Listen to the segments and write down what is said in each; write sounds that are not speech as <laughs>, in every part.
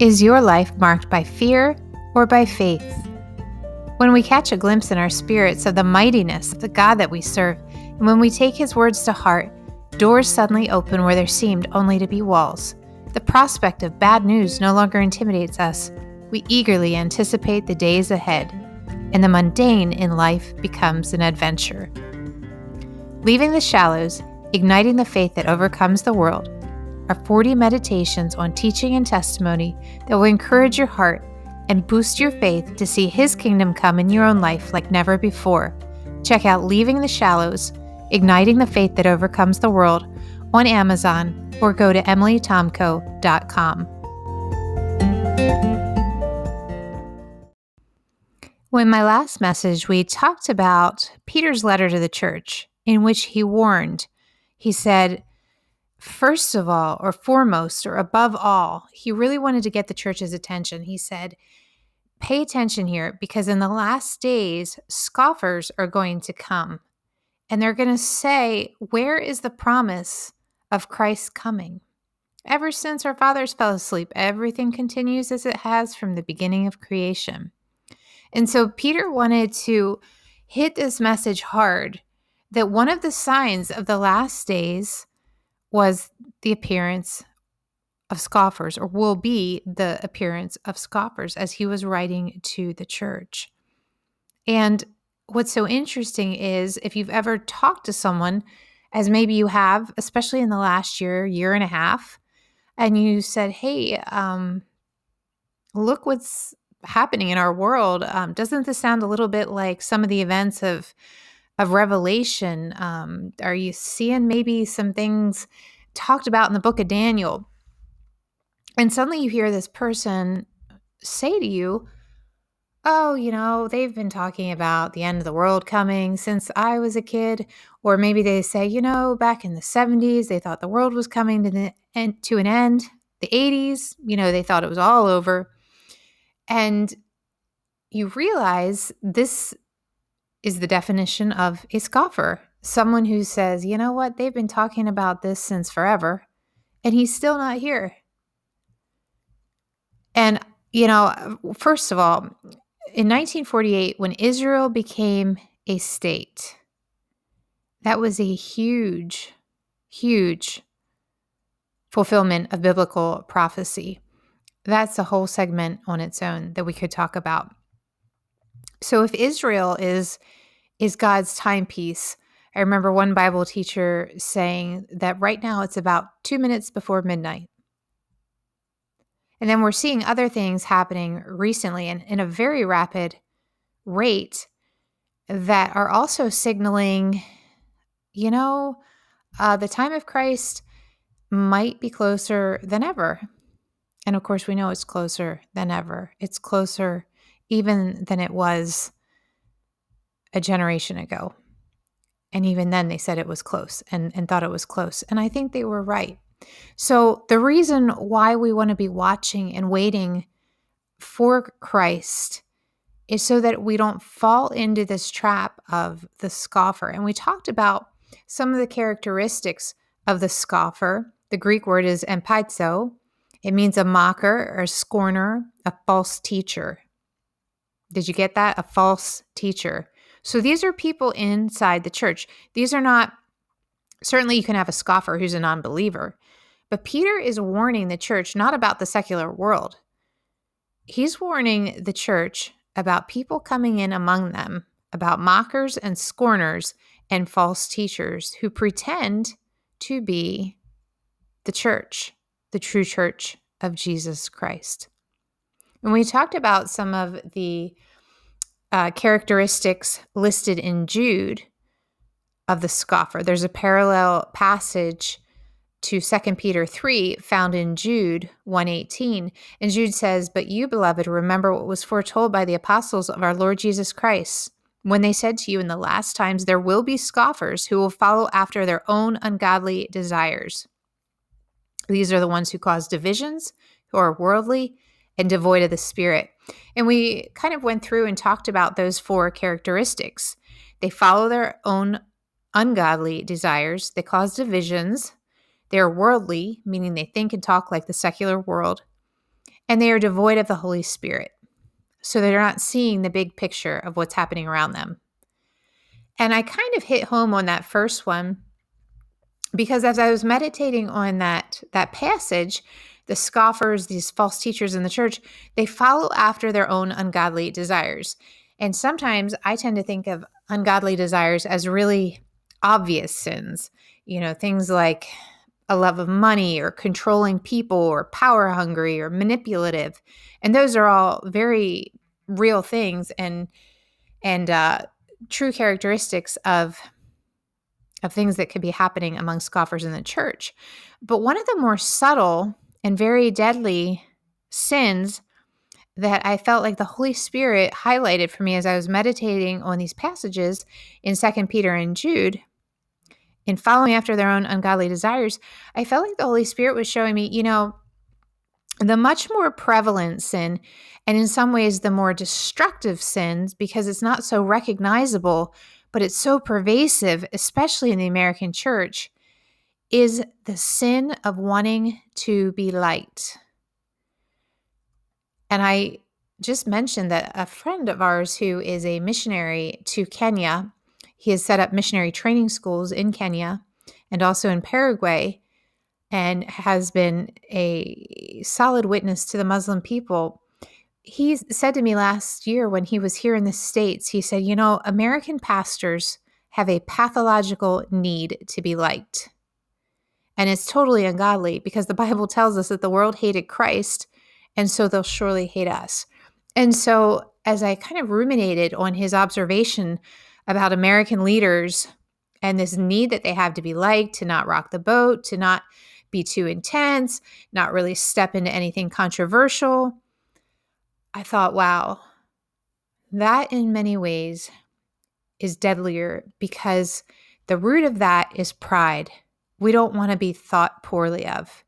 Is your life marked by fear or by faith? When we catch a glimpse in our spirits of the mightiness of the God that we serve, and when we take his words to heart, doors suddenly open where there seemed only to be walls. The prospect of bad news no longer intimidates us. We eagerly anticipate the days ahead, and the mundane in life becomes an adventure. Leaving the shallows, igniting the faith that overcomes the world, are 40 meditations on teaching and testimony that will encourage your heart and boost your faith to see His kingdom come in your own life like never before. Check out Leaving the Shallows, Igniting the Faith That Overcomes the World on Amazon or go to emilytomko.com. When my last message, we talked about Peter's letter to the church, in which he warned. He said, first of all, or foremost, or above all, he really wanted to get the church's attention. He said, Pay attention here because in the last days, scoffers are going to come and they're going to say, Where is the promise of Christ's coming? Ever since our fathers fell asleep, everything continues as it has from the beginning of creation. And so Peter wanted to hit this message hard that one of the signs of the last days was the appearance of scoffers, or will be the appearance of scoffers, as he was writing to the church. And what's so interesting is if you've ever talked to someone, as maybe you have, especially in the last year, year and a half, and you said, Hey, um, look what's happening in our world. Um, doesn't this sound a little bit like some of the events of of Revelation? Um, are you seeing maybe some things talked about in the book of Daniel? And suddenly you hear this person say to you, Oh, you know, they've been talking about the end of the world coming since I was a kid. Or maybe they say, you know, back in the 70s, they thought the world was coming to, the end, to an end. The 80s, you know, they thought it was all over. And you realize this is the definition of a scoffer someone who says, you know what, they've been talking about this since forever, and he's still not here. And, you know, first of all, in 1948, when Israel became a state, that was a huge, huge fulfillment of biblical prophecy. That's a whole segment on its own that we could talk about. So if Israel is is God's timepiece, I remember one Bible teacher saying that right now it's about 2 minutes before midnight. And then we're seeing other things happening recently and in a very rapid rate that are also signaling, you know, uh, the time of Christ might be closer than ever. And of course, we know it's closer than ever. It's closer even than it was a generation ago. And even then, they said it was close and, and thought it was close. And I think they were right. So, the reason why we want to be watching and waiting for Christ is so that we don't fall into this trap of the scoffer. And we talked about some of the characteristics of the scoffer. The Greek word is empaizo, it means a mocker or a scorner, a false teacher. Did you get that? A false teacher. So these are people inside the church. These are not, certainly, you can have a scoffer who's a non believer, but Peter is warning the church not about the secular world. He's warning the church about people coming in among them, about mockers and scorners and false teachers who pretend to be the church, the true church of Jesus Christ. And we talked about some of the uh, characteristics listed in Jude of the scoffer. There's a parallel passage to 2 Peter 3 found in Jude 118 and Jude says but you beloved remember what was foretold by the apostles of our Lord Jesus Christ when they said to you in the last times there will be scoffers who will follow after their own ungodly desires these are the ones who cause divisions who are worldly and devoid of the spirit and we kind of went through and talked about those four characteristics. They follow their own ungodly desires, they cause divisions, they're worldly, meaning they think and talk like the secular world, and they are devoid of the Holy Spirit. So they're not seeing the big picture of what's happening around them. And I kind of hit home on that first one because as I was meditating on that that passage, the scoffers, these false teachers in the church, they follow after their own ungodly desires. And sometimes I tend to think of ungodly desires as really obvious sins. You know, things like a love of money or controlling people or power hungry or manipulative. And those are all very real things and and uh, true characteristics of of things that could be happening among scoffers in the church. But one of the more subtle and very deadly sins that I felt like the Holy Spirit highlighted for me as I was meditating on these passages in Second Peter and Jude, in following after their own ungodly desires, I felt like the Holy Spirit was showing me, you know, the much more prevalent sin, and in some ways the more destructive sins, because it's not so recognizable, but it's so pervasive, especially in the American church, is the sin of wanting to be liked. And I just mentioned that a friend of ours who is a missionary to Kenya, he has set up missionary training schools in Kenya and also in Paraguay and has been a solid witness to the Muslim people. He said to me last year when he was here in the States, he said, You know, American pastors have a pathological need to be liked. And it's totally ungodly because the Bible tells us that the world hated Christ, and so they'll surely hate us. And so, as I kind of ruminated on his observation about American leaders and this need that they have to be liked, to not rock the boat, to not be too intense, not really step into anything controversial. I thought, wow, that in many ways is deadlier because the root of that is pride. We don't want to be thought poorly of.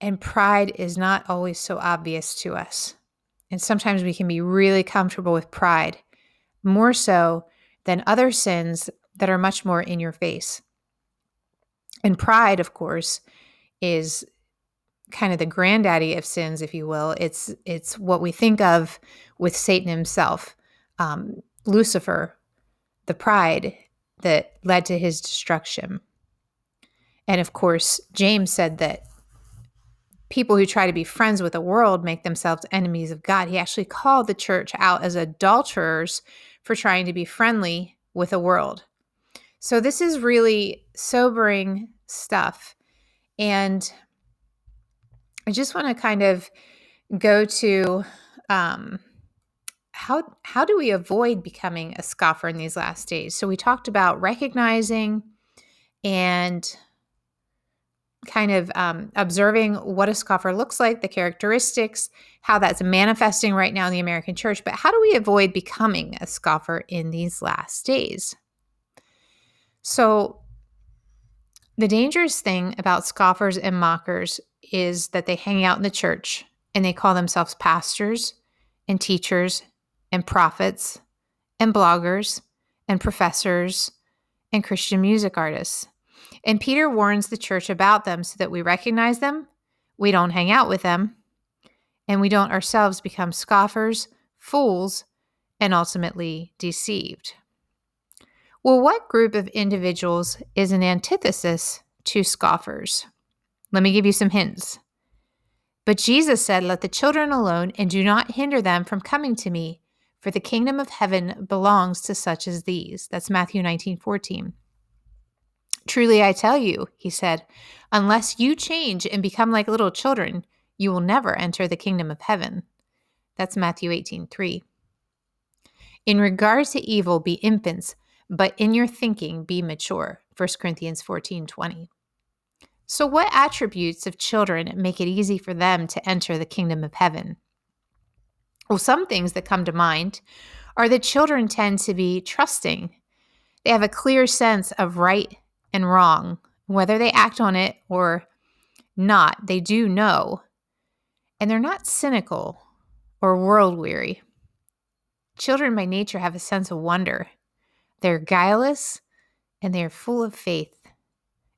And pride is not always so obvious to us. And sometimes we can be really comfortable with pride, more so than other sins that are much more in your face. And pride, of course, is kind of the granddaddy of sins, if you will. It's it's what we think of with Satan himself, um, Lucifer, the pride that led to his destruction. And of course, James said that people who try to be friends with the world make themselves enemies of God. He actually called the church out as adulterers for trying to be friendly with the world. So this is really sobering stuff. And I just want to kind of go to um, how how do we avoid becoming a scoffer in these last days? So we talked about recognizing and kind of um, observing what a scoffer looks like, the characteristics, how that's manifesting right now in the American church. But how do we avoid becoming a scoffer in these last days? So, the dangerous thing about scoffers and mockers is that they hang out in the church and they call themselves pastors and teachers and prophets and bloggers and professors and Christian music artists. And Peter warns the church about them so that we recognize them, we don't hang out with them, and we don't ourselves become scoffers, fools, and ultimately deceived. Well, what group of individuals is an antithesis to scoffers? Let me give you some hints. But Jesus said, Let the children alone, and do not hinder them from coming to me, for the kingdom of heaven belongs to such as these. That's Matthew 19 14. Truly I tell you, he said, unless you change and become like little children, you will never enter the kingdom of heaven. That's Matthew 18 3. In regard to evil, be infants but in your thinking be mature. 1 Corinthians 14 20. So, what attributes of children make it easy for them to enter the kingdom of heaven? Well, some things that come to mind are that children tend to be trusting. They have a clear sense of right and wrong. Whether they act on it or not, they do know. And they're not cynical or world weary. Children by nature have a sense of wonder they're guileless and they are full of faith.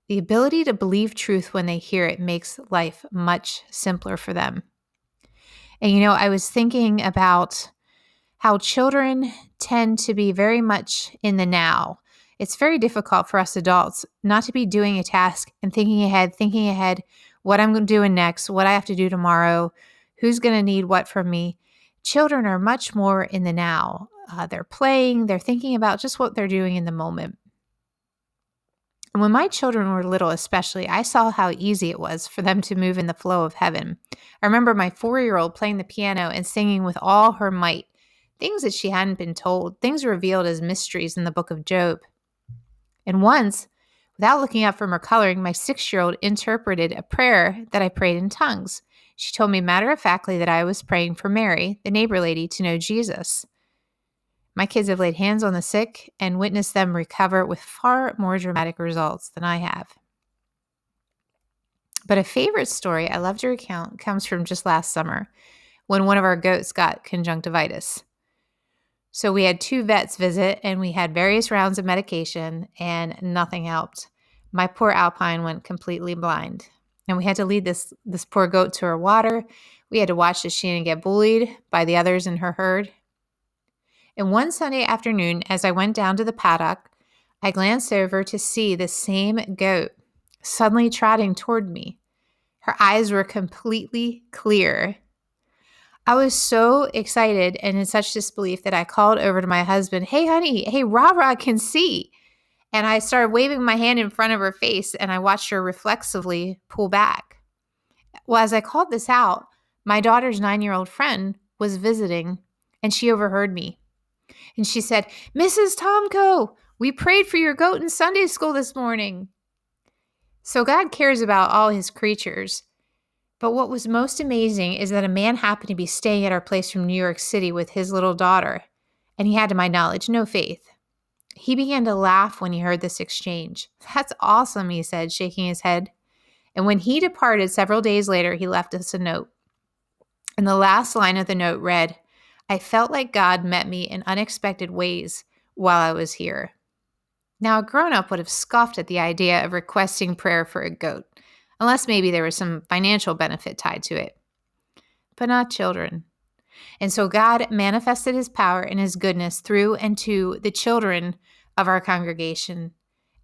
The ability to believe truth when they hear it makes life much simpler for them. And you know, I was thinking about how children tend to be very much in the now. It's very difficult for us adults not to be doing a task and thinking ahead, thinking ahead what I'm doing next, what I have to do tomorrow, who's going to need what from me. Children are much more in the now. Uh, they're playing, they're thinking about just what they're doing in the moment. And when my children were little, especially, I saw how easy it was for them to move in the flow of heaven. I remember my four year old playing the piano and singing with all her might, things that she hadn't been told, things revealed as mysteries in the book of Job. And once, without looking up from her coloring, my six year old interpreted a prayer that I prayed in tongues. She told me matter of factly that I was praying for Mary, the neighbor lady, to know Jesus. My kids have laid hands on the sick and witnessed them recover with far more dramatic results than I have. But a favorite story I love to recount comes from just last summer when one of our goats got conjunctivitis. So we had two vets visit and we had various rounds of medication and nothing helped. My poor Alpine went completely blind. And we had to lead this this poor goat to her water. We had to watch the Shannon get bullied by the others in her herd. And one Sunday afternoon, as I went down to the paddock, I glanced over to see the same goat suddenly trotting toward me. Her eyes were completely clear. I was so excited and in such disbelief that I called over to my husband, Hey, honey, hey, Rara can see. And I started waving my hand in front of her face and I watched her reflexively pull back. Well, as I called this out, my daughter's nine year old friend was visiting and she overheard me. And she said, Mrs. Tomko, we prayed for your goat in Sunday school this morning. So God cares about all his creatures. But what was most amazing is that a man happened to be staying at our place from New York City with his little daughter, and he had, to my knowledge, no faith. He began to laugh when he heard this exchange. <laughs> That's awesome, he said, shaking his head. And when he departed several days later, he left us a note. And the last line of the note read, I felt like God met me in unexpected ways while I was here. Now, a grown up would have scoffed at the idea of requesting prayer for a goat, unless maybe there was some financial benefit tied to it. But not children. And so God manifested his power and his goodness through and to the children of our congregation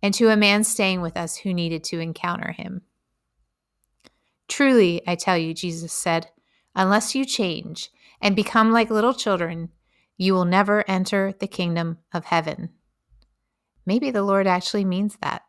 and to a man staying with us who needed to encounter him. Truly, I tell you, Jesus said, unless you change and become like little children, you will never enter the kingdom of heaven. Maybe the Lord actually means that.